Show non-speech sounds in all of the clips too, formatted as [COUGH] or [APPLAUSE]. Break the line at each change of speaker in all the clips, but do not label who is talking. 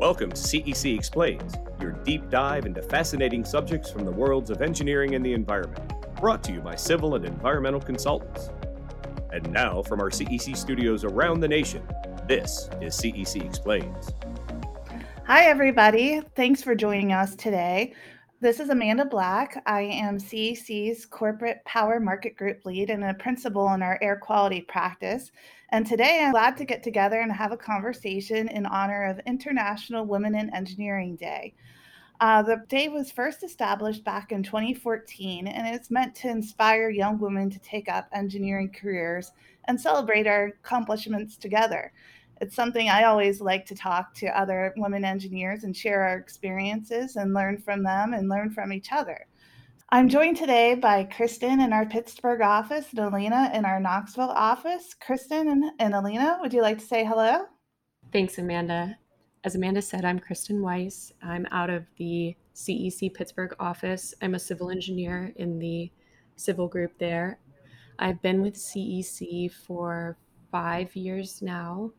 Welcome to CEC Explains, your deep dive into fascinating subjects from the worlds of engineering and the environment, brought to you by civil and environmental consultants. And now, from our CEC studios around the nation, this is CEC Explains.
Hi, everybody. Thanks for joining us today. This is Amanda Black. I am CEC's Corporate Power Market Group Lead and a principal in our air quality practice. And today I'm glad to get together and have a conversation in honor of International Women in Engineering Day. Uh, the day was first established back in 2014, and it's meant to inspire young women to take up engineering careers and celebrate our accomplishments together it's something I always like to talk to other women engineers and share our experiences and learn from them and learn from each other. I'm joined today by Kristen in our Pittsburgh office and Alina in our Knoxville office. Kristen and, and Alina, would you like to say hello?
Thanks, Amanda. As Amanda said, I'm Kristen Weiss. I'm out of the CEC Pittsburgh office. I'm a civil engineer in the civil group there. I've been with CEC for five years now.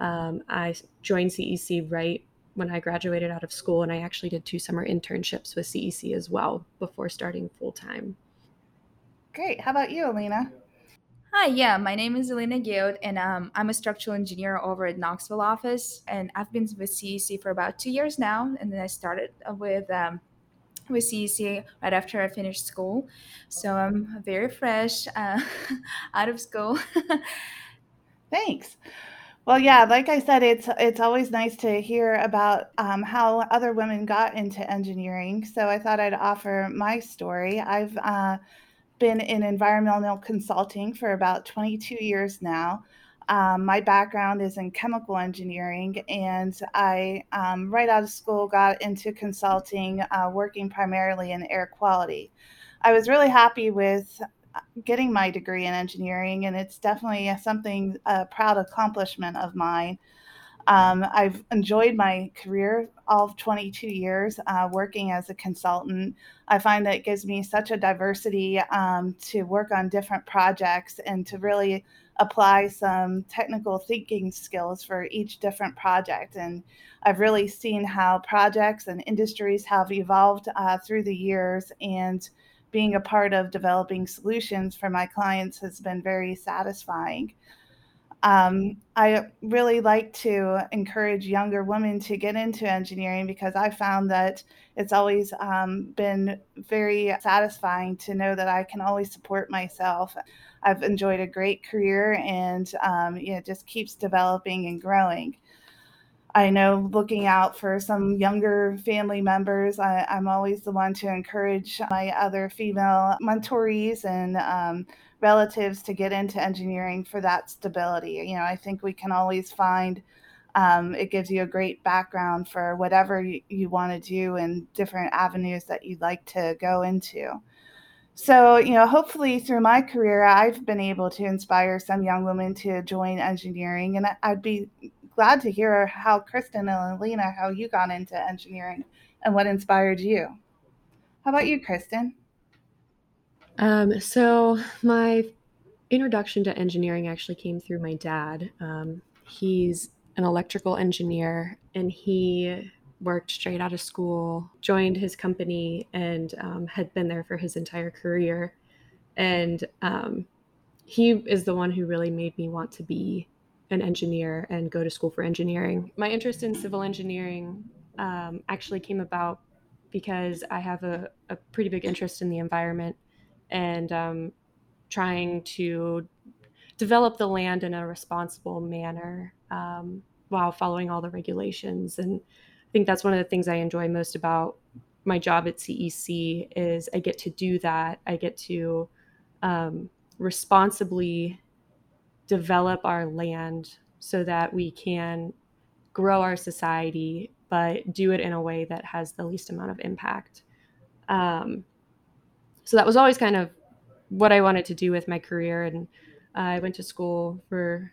Um, I joined CEC right when I graduated out of school, and I actually did two summer internships with CEC as well before starting full time.
Great. How about you, Alina?
Hi, yeah, my name is Elena Guild, and um, I'm a structural engineer over at Knoxville office. And I've been with CEC for about two years now. And then I started with um, with CEC right after I finished school. So I'm very fresh uh, [LAUGHS] out of school. [LAUGHS]
Thanks. Well, yeah, like I said, it's it's always nice to hear about um, how other women got into engineering. So I thought I'd offer my story. I've uh, been in environmental consulting for about 22 years now. Um, my background is in chemical engineering, and I, um, right out of school, got into consulting, uh, working primarily in air quality. I was really happy with getting my degree in engineering, and it's definitely something a proud accomplishment of mine. Um, I've enjoyed my career all of 22 years uh, working as a consultant. I find that it gives me such a diversity um, to work on different projects and to really apply some technical thinking skills for each different project. And I've really seen how projects and industries have evolved uh, through the years and being a part of developing solutions for my clients has been very satisfying. Um, I really like to encourage younger women to get into engineering because I found that it's always um, been very satisfying to know that I can always support myself. I've enjoyed a great career and um, you know, it just keeps developing and growing. I know looking out for some younger family members, I, am always the one to encourage my other female mentorees and um, relatives to get into engineering for that stability. You know, I think we can always find um, it gives you a great background for whatever you, you want to do and different avenues that you'd like to go into. So, you know, hopefully through my career, I've been able to inspire some young women to join engineering. And I'd be glad to hear how Kristen and Alina, how you got into engineering and what inspired you. How about you, Kristen?
Um, so my introduction to engineering actually came through my dad. Um, he's an electrical engineer and he worked straight out of school, joined his company, and um, had been there for his entire career. And um, he is the one who really made me want to be an engineer and go to school for engineering. My interest in civil engineering um, actually came about because I have a, a, pretty big interest in the environment and um, trying to develop the land in a responsible manner um, while following all the regulations. And I think that's one of the things I enjoy most about my job at CEC is I get to do that. I get to um, responsibly develop our land so that we can grow our society, but do it in a way that has the least amount of impact. Um, so that was always kind of what I wanted to do with my career. And uh, I went to school for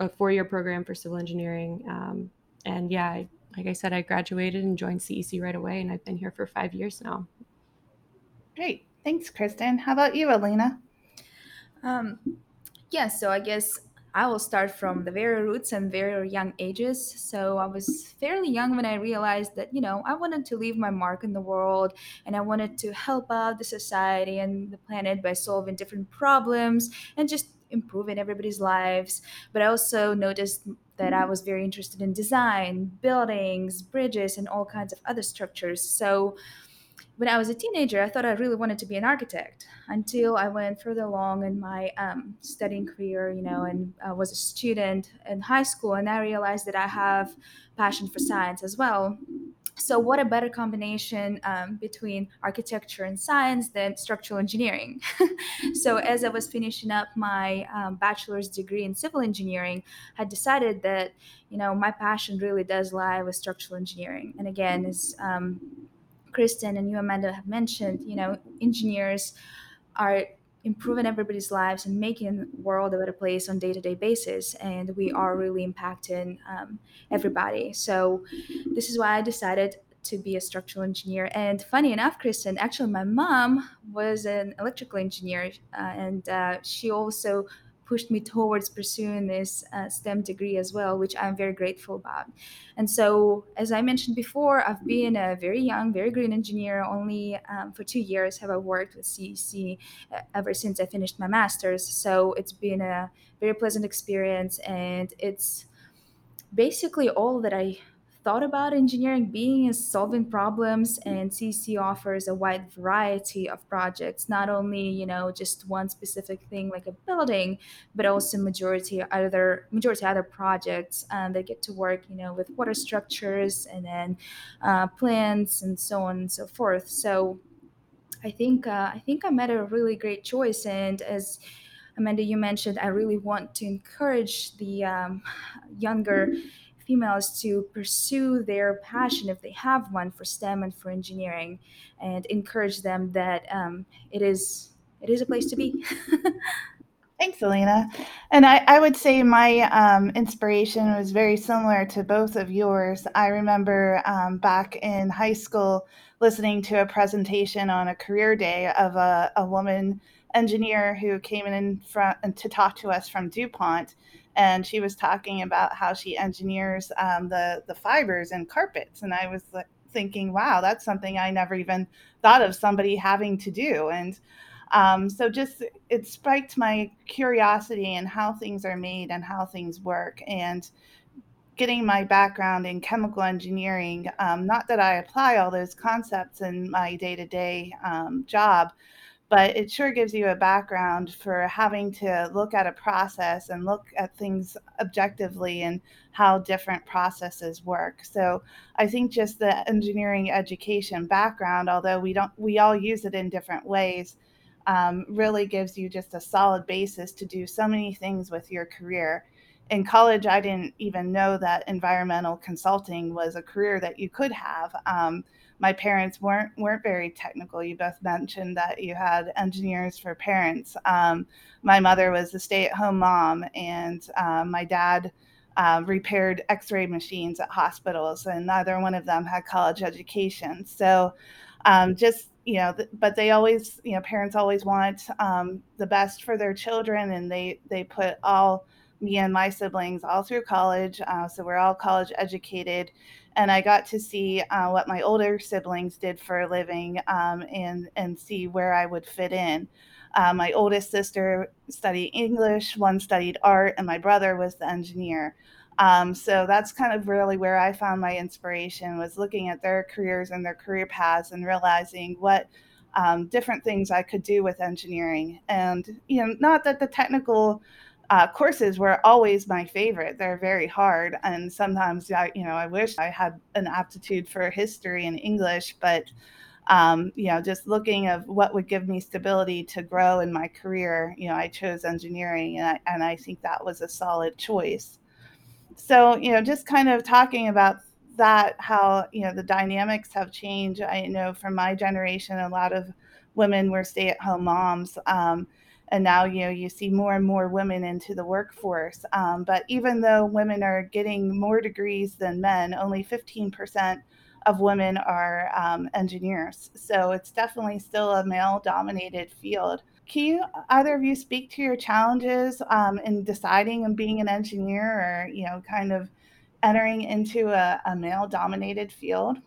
a four year program for civil engineering. Um, and yeah, I, like I said, I graduated and joined CEC right away, and I've been here for five years now.
Great. Thanks, Kristen. How about you, Alina?
Um, yeah, so I guess I will start from the very roots and very young ages. So I was fairly young when I realized that, you know, I wanted to leave my mark in the world and I wanted to help out the society and the planet by solving different problems and just improving everybody's lives. But I also noticed that I was very interested in design, buildings, bridges, and all kinds of other structures. So when I was a teenager, I thought I really wanted to be an architect until I went further along in my um, studying career, you know, and I was a student in high school, and I realized that I have passion for science as well. So, what a better combination um, between architecture and science than structural engineering? [LAUGHS] so, as I was finishing up my um, bachelor's degree in civil engineering, I decided that you know my passion really does lie with structural engineering. And again, as um, Kristen and you, Amanda, have mentioned, you know, engineers are improving everybody's lives and making the world a better place on day-to-day basis and we are really impacting um, everybody. So this is why i decided to be a structural engineer. And funny enough kristen actually my mom was an electrical engineer uh, and uh, she also pushed me towards pursuing this uh, STEM degree as well, which I'm very grateful about. And so, as I mentioned before, I've been a very young, very green engineer. Only um, for two years have I worked with CEC uh, ever since I finished my master's. So it's been a very pleasant experience, and it's basically all that I thought about engineering being is solving problems and CEC offers a wide variety of projects, not only, you know, just one specific thing like a building, but also majority other majority other projects um, that get to work, you know, with water structures and then uh, plants and so on and so forth. So I think uh, I think I made a really great choice and as Amanda, you mentioned, I really want to encourage the um, younger females to pursue their passion if they have one for STEM and for engineering, and encourage them that um, it is it is a place to be. [LAUGHS]
Thanks, Elena. And I, I would say my um, inspiration was very similar to both of yours. I remember um, back in high school listening to a presentation on a career day of a, a woman engineer who came in front to talk to us from DuPont and she was talking about how she engineers um, the the fibers and carpets and i was like, thinking wow that's something i never even thought of somebody having to do. And um, so just it spiked my curiosity in how things are made and how things work and getting my background in chemical engineering um, not that i apply all those concepts in my day-to-day um, job but it sure gives you a background for having to look at a process and look at things objectively and how different processes work. So I think just the engineering education background, although we don't, we all use it in different ways, um, really gives you just a solid basis to do so many things with your career. In college, I didn't even know that environmental consulting was a career that you could have. Um, my parents weren't weren't very technical. You both mentioned that you had engineers for parents. Um, my mother was a stay-at-home mom, and uh, my dad uh, repaired X-ray machines at hospitals, and neither one of them had college education. So, um, just you know, th- but they always, you know, parents always want um, the best for their children, and they they put all me and my siblings all through college. Uh, so we're all college educated and I got to see uh, what my older siblings did for a living um, and and see where I would fit in. Uh, my oldest sister studied English, one studied art, and my brother was the engineer. Um, so that's kind of really where I found my inspiration was looking at their careers and their career paths and realizing what um, different things I could do with engineering. And you know, not that the technical uh, courses were always my favorite. They're very hard, and sometimes I, you know, I wish I had an aptitude for history and English, but um, you know, just looking of what would give me stability to grow in my career, you know, I chose engineering, and I, and I think that was a solid choice. So, you know, just kind of talking about that, how you know the dynamics have changed. I know from my generation, a lot of women were stay-at-home moms. Um, and now you know you see more and more women into the workforce. Um, but even though women are getting more degrees than men only 15% of women are um, engineers. So it's definitely still a male dominated field. Can you either of you speak to your challenges um, in deciding and being an engineer or you know kind of entering into a, a male dominated field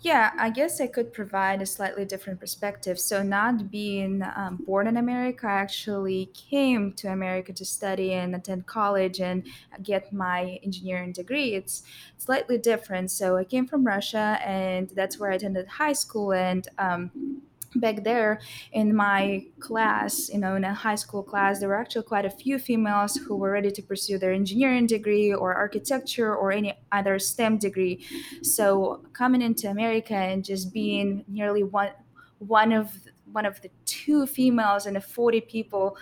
yeah, I guess I could provide a slightly different perspective. So, not being um, born in America, I actually came to America to study and attend college and get my engineering degree. It's slightly different. So, I came from Russia, and that's where I attended high school. And um, back there in my class, you know, in a high school class, there were actually quite a few females who were ready to pursue their engineering degree or architecture or any other STEM degree. So coming into America and just being nearly one one of one of the two females in a 40 people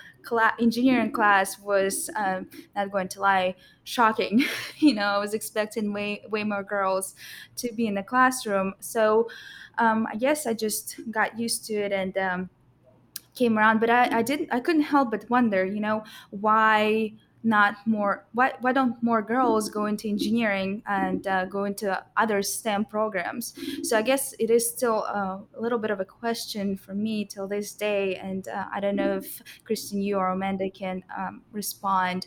engineering class was um, not going to lie shocking [LAUGHS] you know i was expecting way way more girls to be in the classroom so um, I guess I just got used to it and um, came around. But I, I didn't, I couldn't help but wonder, you know, why not more why, why don't more girls go into engineering and uh, go into other stem programs? So i guess it is still uh, a little bit of a question for me till this day and uh, i don't know if kristen you or amanda can um, respond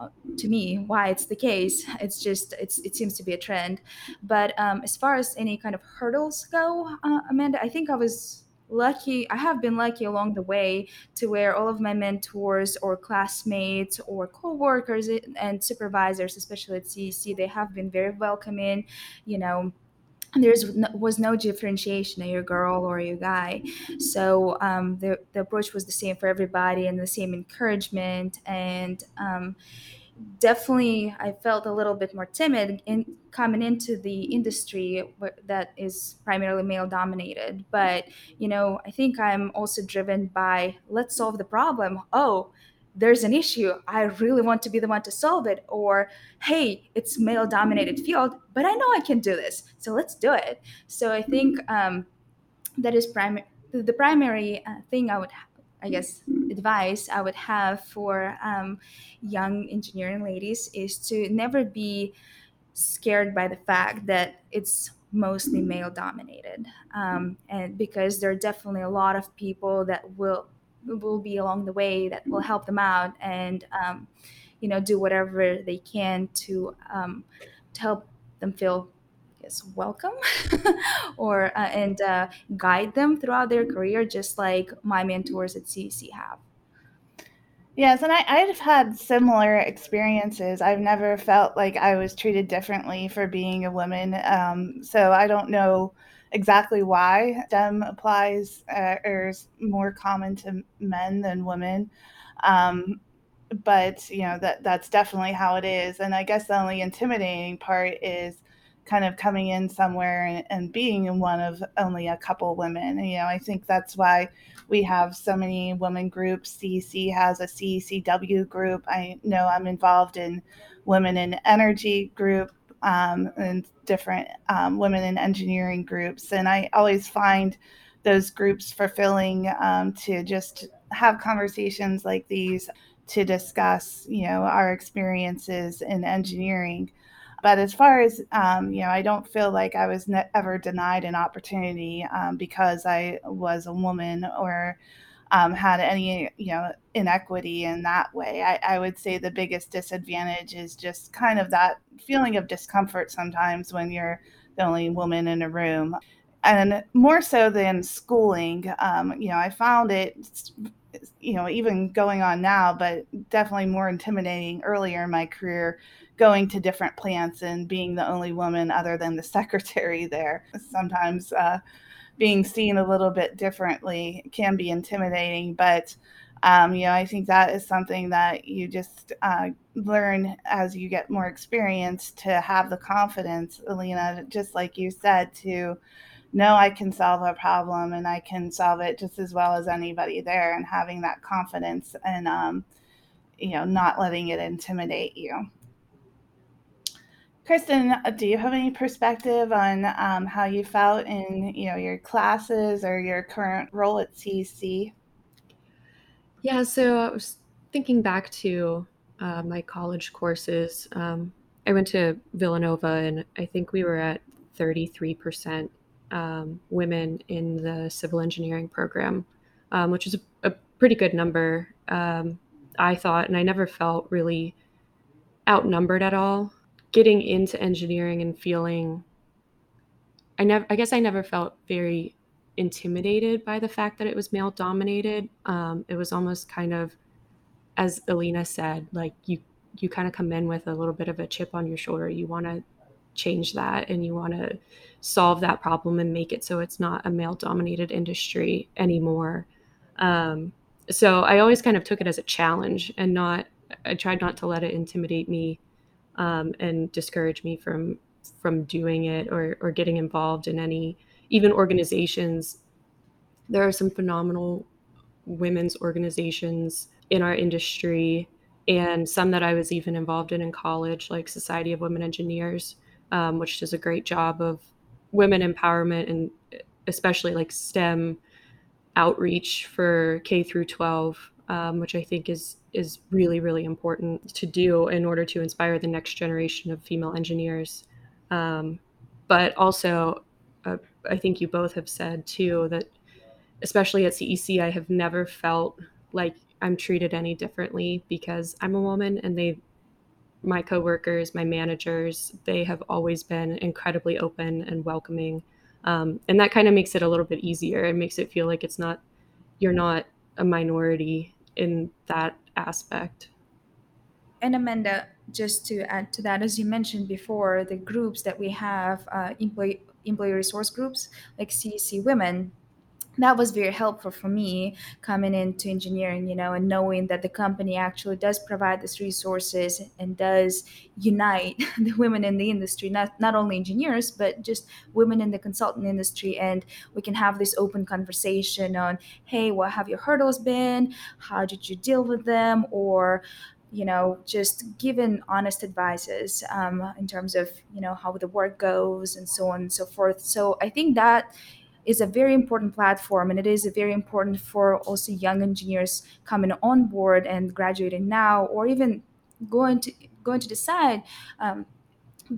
uh, to me why it's the case. It's just it's it seems to be a trend. But um, as far as any kind of hurdles go uh, amanda i think i was lucky i have been lucky along the way to where all of my mentors or classmates or co-workers and supervisors especially at cec they have been very welcoming you know. There's no, was no differentiation are you a girl or a guy. So um, the, the approach was the same for everybody and the same encouragement and um, definitely I felt a little bit more timid in coming into the industry that is primarily male dominated. But you know, I think I'm also driven by let's solve the problem. Oh, there's an issue. I really want to be the one to solve it. Or hey, it's male dominated field, but I know I can do this, so let's do it. So I think um, that is primary. The primary uh, thing I would I guess, advice I would have for um, young engineering ladies is to never be scared by the fact that it's mostly male dominated um, and because there are definitely a lot of people that will will be along the way that will help them out and um, you know do whatever they can to um, to help them feel guess welcome [LAUGHS] or uh, and uh, guide them throughout their career just like my mentors at cec have
yes and I, i've had similar experiences i've never felt like i was treated differently for being a woman um, so i don't know exactly why STEM applies uh, or is more common to men than women. Um, but you know that that's definitely how it is. And I guess the only intimidating part is kind of coming in somewhere and, and being one of only a couple women. And, you know, I think that's why we have so many women groups. CEC has a CECW group. I know I'm involved in Women in Energy group um, and different um, women in engineering groups. And I always find those groups fulfilling um, to just have conversations like these to discuss, you know, our experiences in engineering. But as far as, um, you know, I don't feel like I was ne- ever denied an opportunity um, because I was a woman or um, had any, you know, inequity in that way. I, I would say the biggest disadvantage is just kind of that feeling of discomfort sometimes when you're the only woman in a room. And more so than schooling, um, you know, I found it you know, even going on now, but definitely more intimidating earlier in my career going to different plants and being the only woman other than the [LAUGHS] secretary there. Sometimes uh, being seen a little bit differently can be intimidating, but um, you know, I think that is something that you just uh, learn as you get more experience to have the confidence, Alina, just like you said, to know I can solve a problem and I can solve it just as well as anybody there, and having that confidence and um, you know, not letting it intimidate you. Kristen, uh, do you have any perspective on um, how you felt in you know your classes or your current role at CEC?
Yeah, so I was thinking back to uh, my college courses. Um, I went to Villanova, and I think we were at 33% um, women in the civil engineering program, um, which is a, a, pretty good number, um, I thought, and I never felt really outnumbered at all. Getting into engineering and feeling, I never, I guess I never felt very intimidated by the fact that it was male dominated. Um, it was almost kind of, as Alina said, like you you kind of come in with a little bit of a chip on your shoulder. You want to change that and you want to solve that problem and make it so it's not a male dominated industry anymore. Um, so I always kind of took it as a challenge and not, I tried not to let it intimidate me um, and discourage me from from doing it or, or getting involved in any even organizations, there are some phenomenal women's organizations in our industry and some that I was even involved in in college, like Society of Women Engineers, um, which does a great job of women empowerment and especially like STEM outreach for K through 12, um, which I think is is really really important to do in order to inspire the next generation of female engineers. Um, but also, uh, I think you both have said too that, especially at CEC, I have never felt like I'm treated any differently because I'm a woman and they my coworkers, my managers, they have always been incredibly open and welcoming. Um, and that kind of makes it a little bit easier. It makes it feel like it's not, you're not a minority in that aspect.
And Amanda, just to add to that, as you mentioned before, the groups that we have, uh, employee employee resource groups like CEC Women, that was very helpful for me coming into engineering, you know, and knowing that the company actually does provide these resources and does unite [LAUGHS] the women in the industry, not not only engineers, but just women in the consultant industry. And we can have this open conversation on, hey, what have your hurdles been? How did you deal with them? Or you know, just given honest advices um, in terms of, you know, how the work goes and so on and so forth. So I think that is a very important platform and it is very important for also young engineers coming on board and graduating now or even going to going to decide um,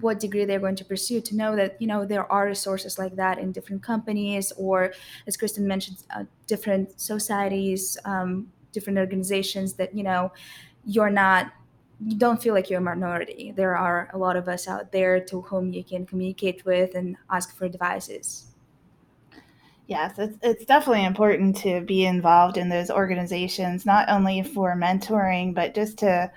what degree they're going to pursue to know that you know there are resources like that in different companies or as kristen mentioned uh, different societies um, different organizations that you know you're not you don't feel like you're a minority. There are a lot of us out there to whom you can communicate with and ask for advices.
Yes, it's, it's definitely important to be involved in those organizations, not only for mentoring, but just to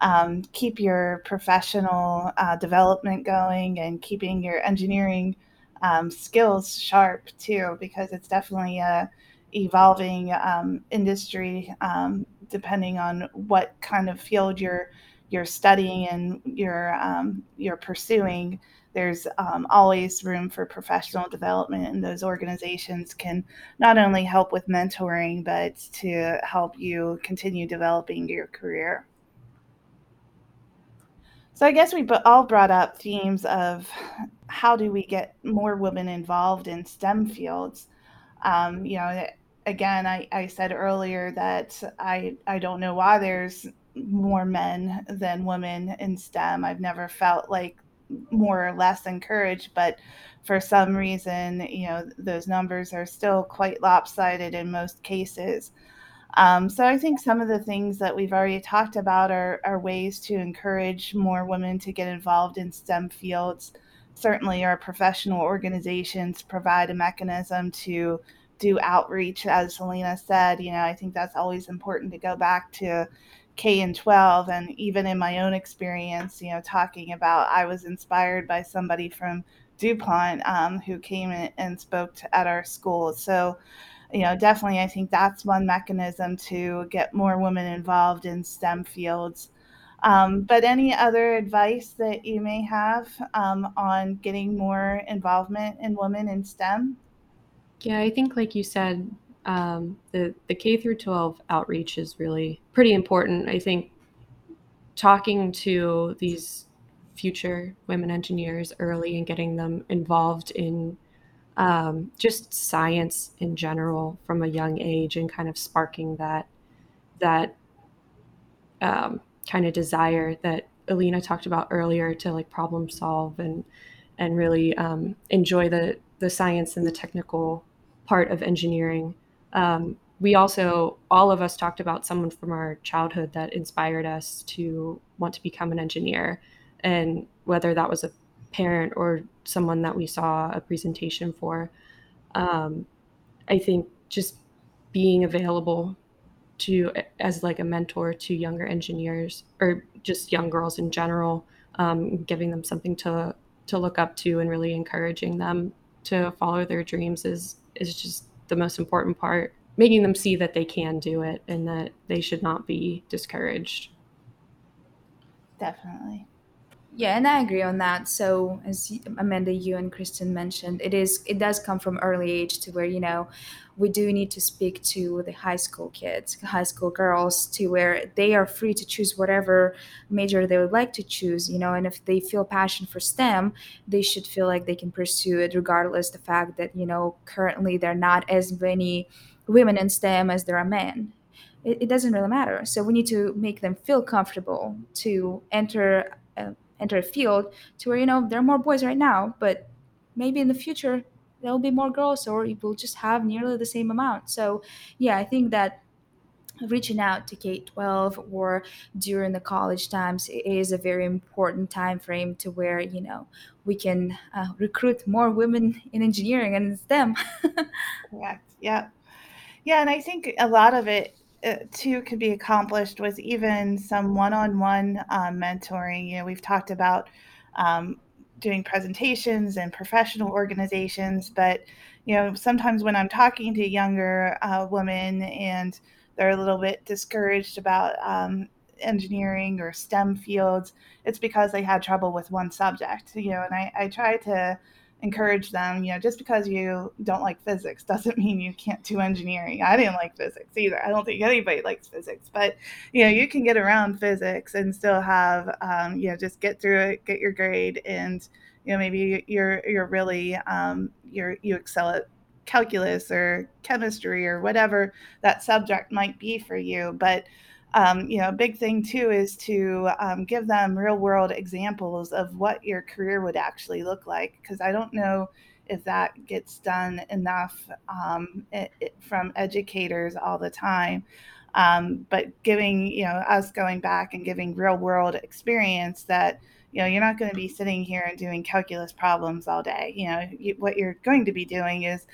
um, keep your professional uh, development going and keeping your engineering um, skills sharp too, because it's definitely a evolving um, industry um, depending on what kind of field you're you're studying and you're um, you're pursuing there's um, always room for professional development and those organizations can not only help with mentoring but to help you continue developing your career so i guess we all brought up themes of how do we get more women involved in stem fields um, you know again, I, I said earlier that I I don't know why there's more men than women in STEM. I've never felt like more or less encouraged, but for some reason, you know, those numbers are still quite lopsided in most cases. Um, so I think some of the things that we've already talked about are, are ways to encourage more women to get involved in STEM fields. Certainly, our professional organizations provide a mechanism to do outreach, as Selena said. You know, I think that's always important to go back to K and 12. And even in my own experience, you know, talking about, I was inspired by somebody from DuPont um, who came and spoke to, at our school. So, you know, definitely, I think that's one mechanism to get more women involved in STEM fields. Um, but any other advice that you may have um, on getting more involvement in women in STEM?
Yeah, I think like you said, um, the the K through 12 outreach is really pretty important. I think talking to these future women engineers early and getting them involved in um, just science in general from a young age and kind of sparking that that um, kind of desire that Alina talked about earlier to like problem solve and and really um, enjoy the the science and the technical part of engineering. Um, we also all of us talked about someone from our childhood that inspired us to want to become an engineer. And whether that was a parent or someone that we saw a presentation for um, i think just being available to as like a mentor to younger engineers or just young girls in general um, giving them something to to look up to and really encouraging them to follow their dreams is is just the most important part making them see that they can do it and that they should not be discouraged.
Definitely
yeah, and I agree on that. So, as Amanda, you and Kristen mentioned, it is it does come from early age to where you know we do need to speak to the high school kids, high school girls, to where they are free to choose whatever major they would like to choose. You know, and if they feel passion for STEM, they should feel like they can pursue it, regardless the fact that you know currently there are not as many women in STEM as there are men. It, it doesn't really matter. So we need to make them feel comfortable to enter uh, enter a field to where you know there are more boys right now but maybe in the future there'll be more girls or will just have nearly the same amount. So yeah i think that reaching out to k-12 or during the college times is a very important time frame to where you know we can uh, recruit more women in engineering and stem [LAUGHS]
correct. Yeah. Yeah and i think a lot of it too could be accomplished with even some one-on-one um, mentoring. You know, we've talked about um, doing presentations and professional organizations, but you know, sometimes when I'm talking to younger uh, women and they're a little bit discouraged about um, engineering or STEM fields, it's because they had trouble with one subject. You know, and I, I try to encourage them, you know, just because you don't like physics doesn't [LAUGHS] mean you can't do engineering. I didn't like physics either. I don't think anybody likes physics, but you know, you can get around physics and still have, um, you know, just get through it, get your grade, and you know, maybe you're you're really um, you're you excel at calculus or chemistry or whatever that subject might be for you, but um, you know, a big thing too is to um, give them real world examples of what your career would actually look like. Because I don't know if that gets done enough um, it, it, from educators all the time. Um, but giving, you know, us going back and giving real world experience that, you know, you're not going to be sitting here and doing calculus problems all day. You know, you, what you're going to be doing is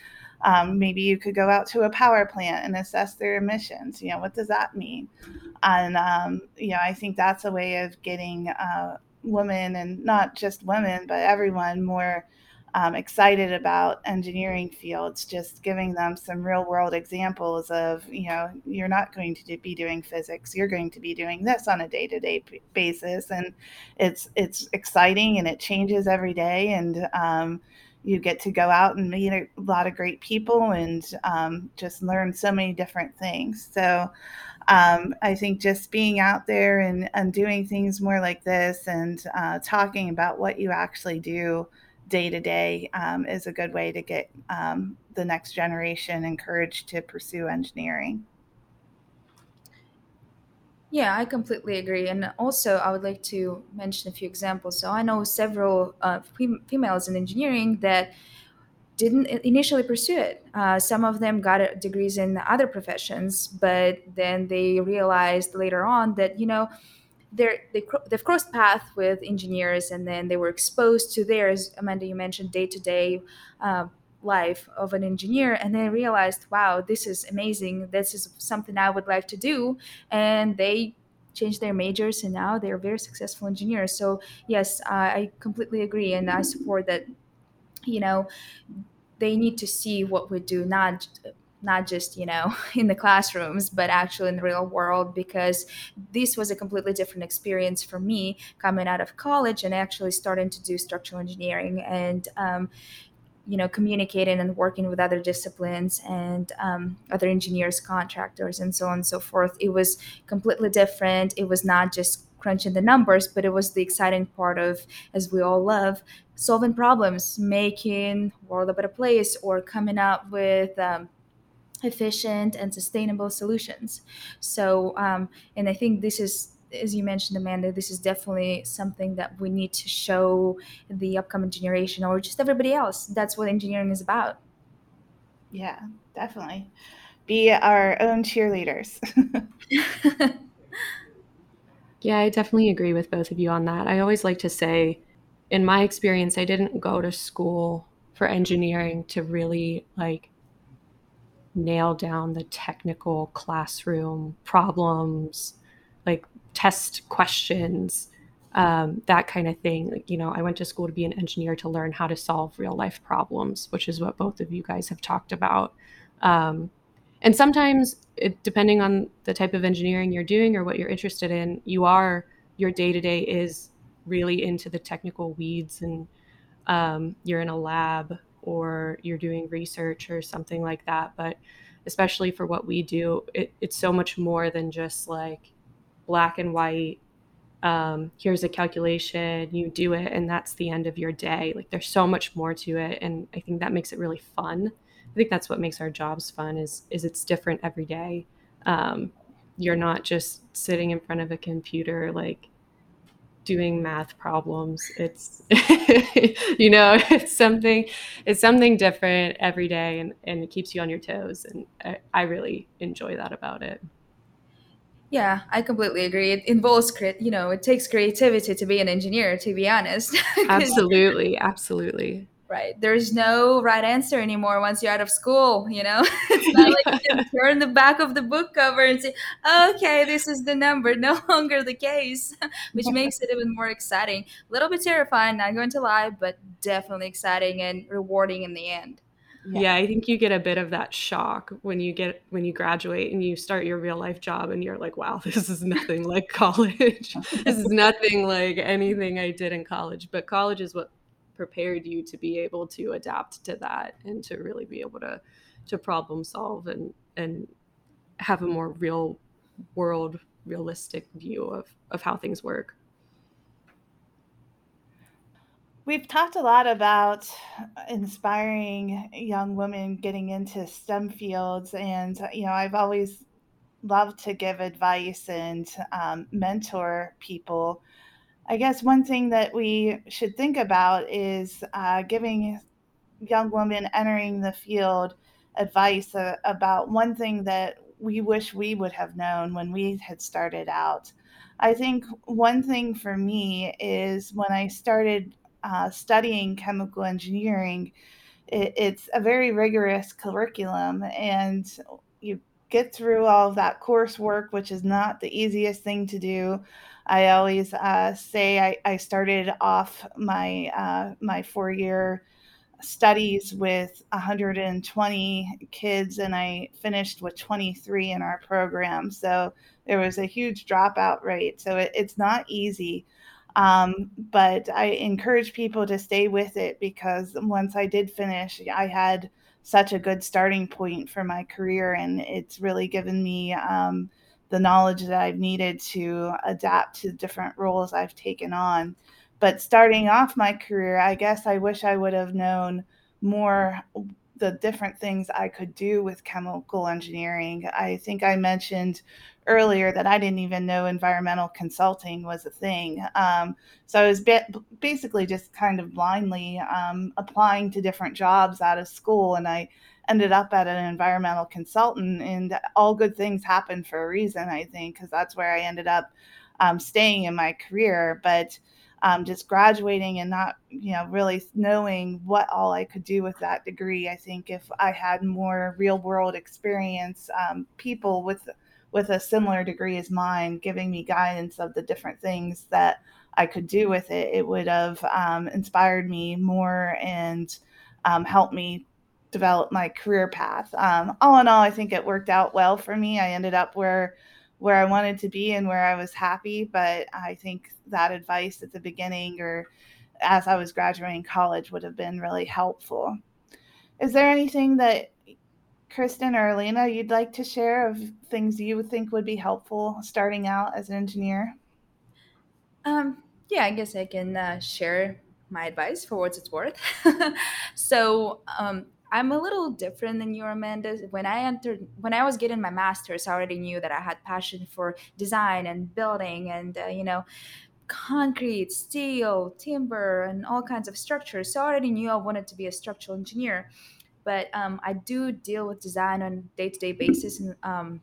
um, maybe you could go out to a power plant and assess their emissions. You know, what does that mean? And, um, you know, I think that's a way of getting uh, women and not just women, but everyone more um, excited about engineering fields, just giving them some real world examples of, you know, you're not going to be doing physics, you're going to be doing this on a day to day basis. And it's, it's exciting and it changes every day. And, um, you get to go out and meet a lot of great people and um, just learn so many different things. So um, I think just being out there and, and doing things more like this and uh, talking about what you actually do day to day um, is a good way to get um, the next generation encouraged to pursue engineering.
Yeah, I completely agree. And also, I would like to mention a few examples. So, I know several uh, fem- females in engineering that didn't initially pursue it. Uh, some of them got uh, degrees in other professions, but then they realized later on that, you know, they're, they, they've crossed path with engineers and then they were exposed to theirs. Amanda, you mentioned day to day life of an engineer and they realized wow this is amazing. This is something i would like to do. And they changed their majors and now they're very successful engineers. So yes i completely agree and i support that you know they need to see what we do not not just you know [LAUGHS] in the classrooms but actually in the real world because this was a completely different experience for me coming out of college and actually starting to do structural engineering. And um, you know communicating and working with other disciplines and um, other engineers contractors and so on and so forth. It was completely different. It was not just crunching the numbers but it was the exciting part of as we all love solving problems making world a better place or coming up with um, efficient and sustainable solutions. So um, and i think this is as you mentioned, Amanda, this is definitely something that we need to show the upcoming generation or just everybody else. That's what engineering is about.
Yeah, definitely. be our own cheerleaders. [LAUGHS]
yeah, I definitely agree with both of you on that. I always like to say, in my experience, I didn't go to school for engineering to really like nail down the technical classroom problems, like test questions, um, that kind of thing. You know, I went to school to be an engineer to learn how to solve real life problems, which is what both of you guys have talked about. Um, and sometimes, it, depending on the type of engineering you're doing or what you're interested in, you are your day to day is really into the technical weeds, and um, you're in a lab or you're doing research or something like that. But especially for what we do, it, it's so much more than just like black and white. Um, here's a calculation, you do it, and that's the end of your day. Like there's so much more to it, and I think that makes it really fun. I think that's what makes our jobs fun is is it's different every day. Um, you're not just sitting in front of a computer like doing math problems it's [LAUGHS] you know [LAUGHS] it's something it's something different every day and, and it keeps you on your toes and I, I really enjoy that about it
yeah i completely agree. It involves you know it takes creativity to be an engineer to be honest. [LAUGHS]
Absolutely absolutely.
Right there's no right answer anymore once you're out of school you know? [LAUGHS] It's [LAUGHS] not like you can turn the back of the book cover and say okay this is the number no longer the case which makes it even more exciting. A little bit terrifying not going to lie but definitely exciting and rewarding in the end
yeah. yeah. i think you get a bit of that shock when you get when you graduate and you start your real life job and you're like wow [LAUGHS] this is nothing like college [LAUGHS] this is nothing like anything i did in college but college is what prepared you to be able to adapt to that and to really be able to to problem solve and and have a more real world realistic view of of how things work
We've talked a lot about inspiring young women getting into STEM fields, and you know, I've always loved to give advice and um, mentor people I guess one thing that we should think about is uh, giving young women entering the field advice uh, about one thing that we wish we would have known when we had started out. I think one thing for me is when I started uh, studying chemical engineering, it, it's a very rigorous curriculum, and you get through all of that coursework, which is not the easiest thing to do. I always uh, say I, I, started off my uh, my four year studies with 120 kids, and I finished with 23 in our program. So there was a huge dropout rate. So it, it's not easy. Um, but I encourage people to stay with it because once I did finish, I had such a good starting point for my career, and it's really given me. Um, the knowledge that I've needed to adapt to different roles I've taken on. But starting off my career, I guess I wish I would have known more the different things I could do with chemical engineering. I think I mentioned earlier that I didn't even know environmental consulting was a thing. Um, so I was basically just kind of blindly um, applying to different jobs out of school, and I ended up at an environmental consultant and all good things happen for a reason i think because that's where i ended up um, staying in my career but um, just graduating and not you know really knowing what all i could do with that degree i think if i had more real world experience um, people with with a similar degree as mine giving me guidance of the different things that i could do with it it would have um, inspired me more and um, helped me develop my career path. Um, all in all, I think it worked out well for me. I ended up where where I wanted to be and where I was happy. But I think that advice at the beginning or as I was graduating college would have been really helpful. Is there anything that Kristen or Elena you'd like to share of things you think would be helpful starting out as an engineer?
Um, yeah, I guess I can uh, share my advice for what it's worth. [LAUGHS] so, um, I'm a little different than you, Amanda. When I entered, when I was getting my master's, I already knew that I had passion for design and building and, uh, you know, concrete, steel, timber, and all kinds of structures. So I already knew I wanted to be a structural engineer. but um, I do deal with design on day to day basis and um,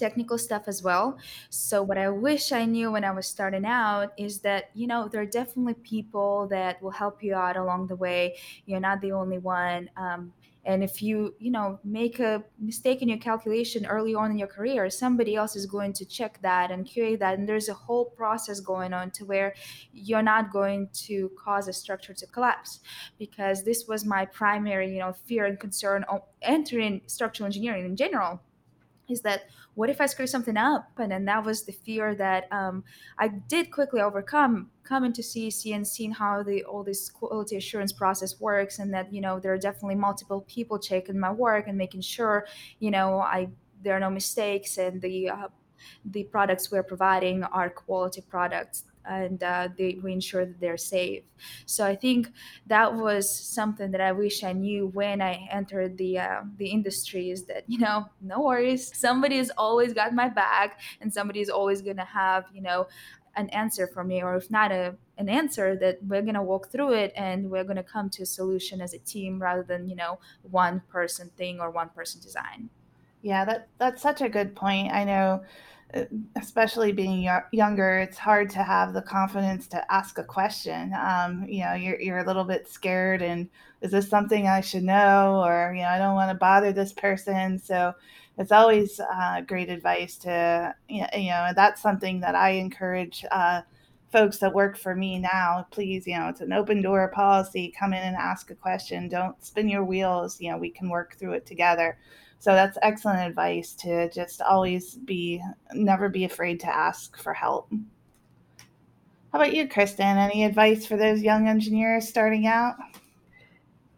technical stuff as well. So what I wish I knew when I was starting out is that you know there are definitely people that will help you out along the way. You're not the only one. Um, and if you you know make a mistake in your calculation early on in your career somebody else is going to check that and QA that and there's a whole process going on to where you're not going to cause a structure to collapse because this was my primary you know fear and concern entering structural engineering in general is that what if I screw something up? And then that was the fear that um, I did quickly overcome coming to CEC and seeing how the all this quality assurance process works, and that you know there are definitely multiple people checking my work and making sure you know I there are no mistakes and the uh, the products we're providing are quality products and uh, they, we ensure that they're safe. So I think that was something that I wish I knew when I entered the uh, the industry. Is that you know, no worries, somebody has always got my back, and somebody is always gonna have you know an answer for me, or if not a an answer, that we're gonna walk through it and we're gonna come to a solution as a team rather than you know one person thing or one person design.
Yeah, that that's such a good point. I know especially being younger, it's hard to have the confidence to ask a question. Um, you know, you're, you're a little bit scared, and is this something I should know? Or, you know, I don't want to bother this person. So it's always uh, great advice to, you know, that's something that I encourage uh, folks that work for me now. Please, you know, it's an open door policy. Come in and ask a question. Don't spin your wheels. You know, we can work through it together. So that's excellent advice to just always be, never be afraid to ask for help. How about you, Kristen? Any advice for those young engineers starting out?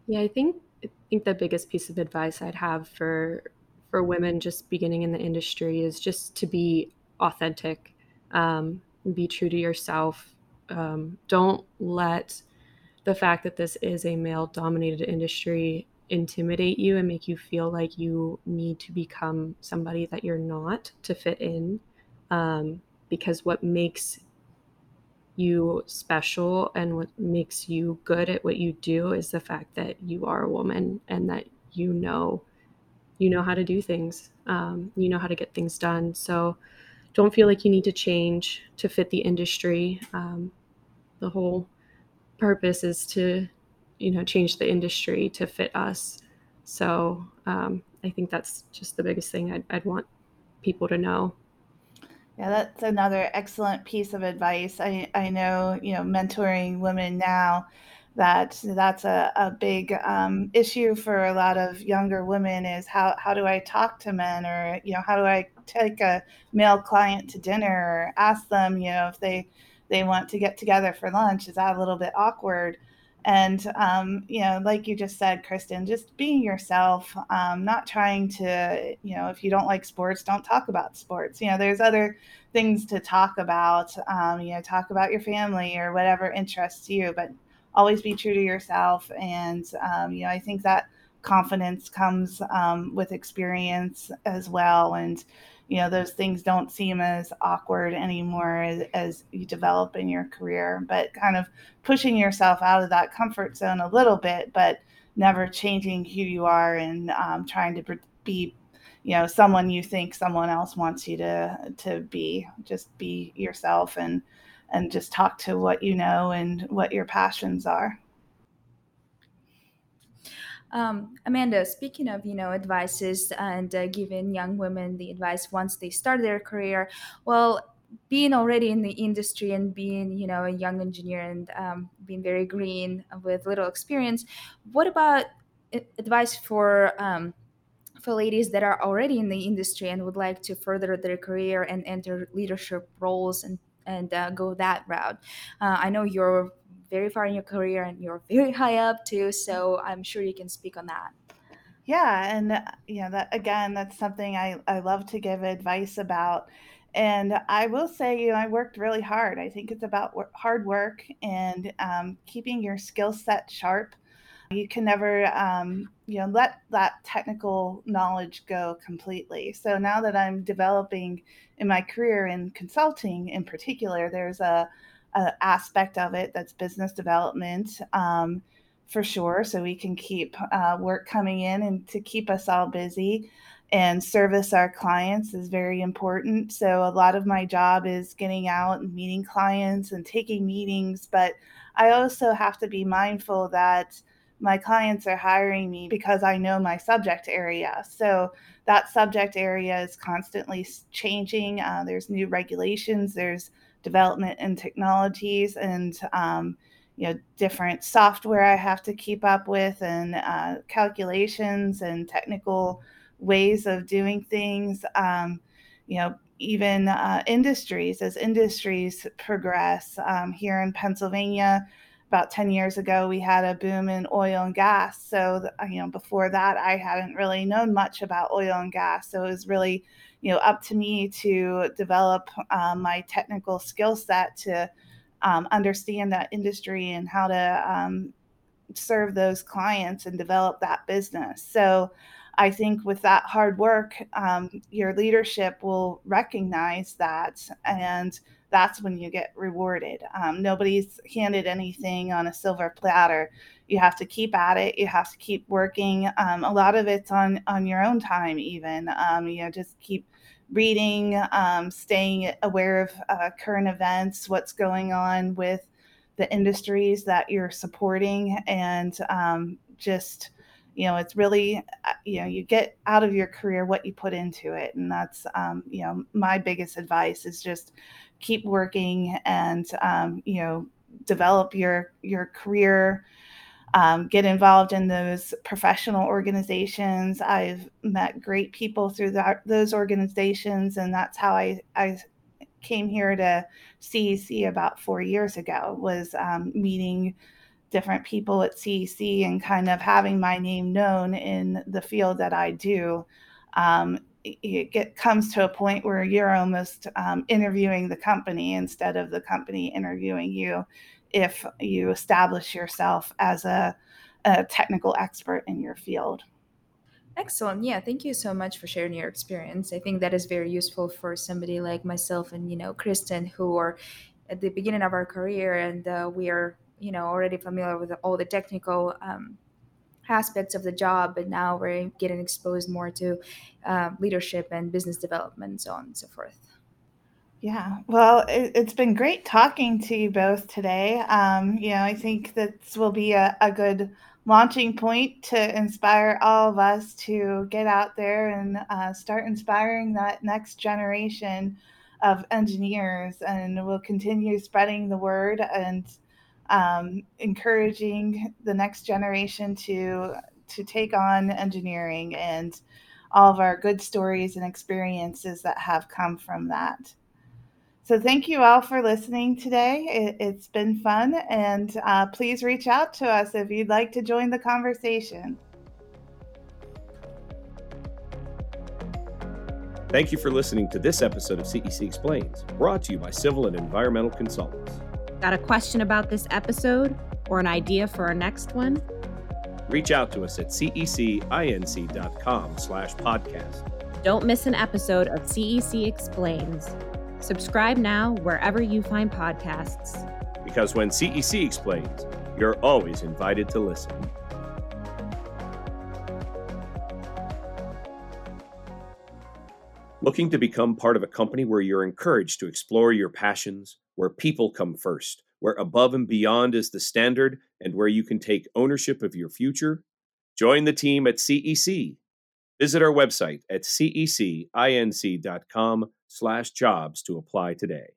Yeah, I think I think the biggest piece of advice I'd have for for women just beginning in the industry is just to be authentic, um, be true to yourself. Um, don't let the fact that this is a male dominated industry intimidate you and make you feel like you need to become somebody that you're not to fit in. Um, because what makes you special and what makes you good at what you do is the fact that you are a woman and that you know you know how to do things um, you know how to get things done so don't feel like you need to change to fit the industry um, the whole purpose is to you know change the industry to fit us. So um, i think that's just the biggest thing I'd, I'd want people to know.
Yeah that's another excellent piece of advice. I, I know you know mentoring women now that that's a, a big um, issue for a lot of younger women is how, how do i talk to men or you know how do i take a male client to dinner or ask them you know if they they want to get together for lunch? Is that a little bit awkward and um, you know like you just said kristen just being yourself um, not trying to you know if you don't like sports don't talk about sports. You know there's other things to talk about um, you know talk about your family or whatever interests you but always be true to yourself. And um, you know i think that confidence comes um, with experience as well. And you know those things don't seem as awkward anymore as, as, you develop in your career but kind of pushing yourself out of that comfort zone a little bit but never changing who you are and um, trying to be you know someone you think someone else wants you to to be. Just be yourself and and just talk to what you know and what your passions are
um, Amanda, speaking of you know advices and uh, giving young women the advice once they start their career, well, being already in the industry and being you know a young engineer and um, being very green with little experience, what about advice for um, for ladies that are already in the industry and would like to further their career and enter leadership roles and and uh, go that route? Uh, I know you're very far in your career and you're very high up too. So I'm sure you can speak on that.
Yeah, and uh, you know that again, that's something I I love to give advice about. And I will say, you know, I worked really hard. I think it's about hard work and um, keeping your skill set sharp. You can never, um, you know, let that technical knowledge go completely. So now that I'm developing in my career in consulting, in particular, there's a uh, aspect of it that's business development um, for sure, so we can keep uh, work coming in and to keep us all busy and service our clients is very important. So, a lot of my job is getting out and meeting clients and taking meetings, but I also have to be mindful that my clients are hiring me because I know my subject area. So, that subject area is constantly changing. Uh, there's new regulations, there's development and technologies, and um, you know different software I have to keep up with, and uh, calculations and technical ways of doing things. Um, you know, even uh, industries as industries progress. Um, here in Pennsylvania, about 10 years ago, we had a boom in oil and gas. So, you know, before that, I hadn't really known much about oil and gas. So it was really, you know, up to me to develop um, my technical skill set to um, understand that industry and how to um, serve those clients and develop that business. So, I think with that hard work, um, your leadership will recognize that, and that's when you get rewarded. Um, nobody's handed anything on a silver platter. You have to keep at it. You have to keep working. Um, a lot of it's on on your own time, even. Um, you know, just keep reading, um, staying aware of uh, current events, what's going on with the industries that you're supporting, and um, just you know it's really uh, you know you get out of your career what you put into it. And that's um, you know my biggest advice is just keep working and um, you know develop your your career um, get involved in those professional organizations. I've met great people through those organizations and that's how i i came here to CEC about four years ago was um, meeting different people at CEC and kind of having my name known in the field that I do, um, it get, comes to a point where you're almost um, interviewing the company instead of the company interviewing you if you establish yourself as a, a technical expert in your field.
Excellent. Yeah, thank you so much for sharing your experience. I think that is very useful for somebody like myself and you know Kristen, who are at the beginning of our career and uh, we are you know already familiar with all the technical um, aspects of the job but now we're getting exposed more to uh, leadership and business development and so on and so forth
yeah well it, has been great talking to you both today um, you know i think this will be a, a good launching point to inspire all of us to get out there and uh, start inspiring that next generation of engineers and we'll continue spreading the word and um, encouraging the next generation to to take on engineering and all of our good stories and experiences that have come from that. So, thank you all for listening today. It, has been fun, and uh, please reach out to us if you'd like to join the conversation.
Thank you for listening to this episode of CEC Explains, brought to you by Civil and Environmental Consultants.
Got a question about this episode or an idea for our next one?
Reach out to us at cecinc.com slash podcast.
Don't miss an episode of CEC Explains. Subscribe now wherever you find podcasts.
Because when CEC explains, you're always invited to listen. Looking to become part of a company where you're encouraged to explore your passions, where people come first, where above and beyond is the standard, and where you can take ownership of your future? Join the team at CEC. Visit our website at cecinc.com slash jobs to apply today.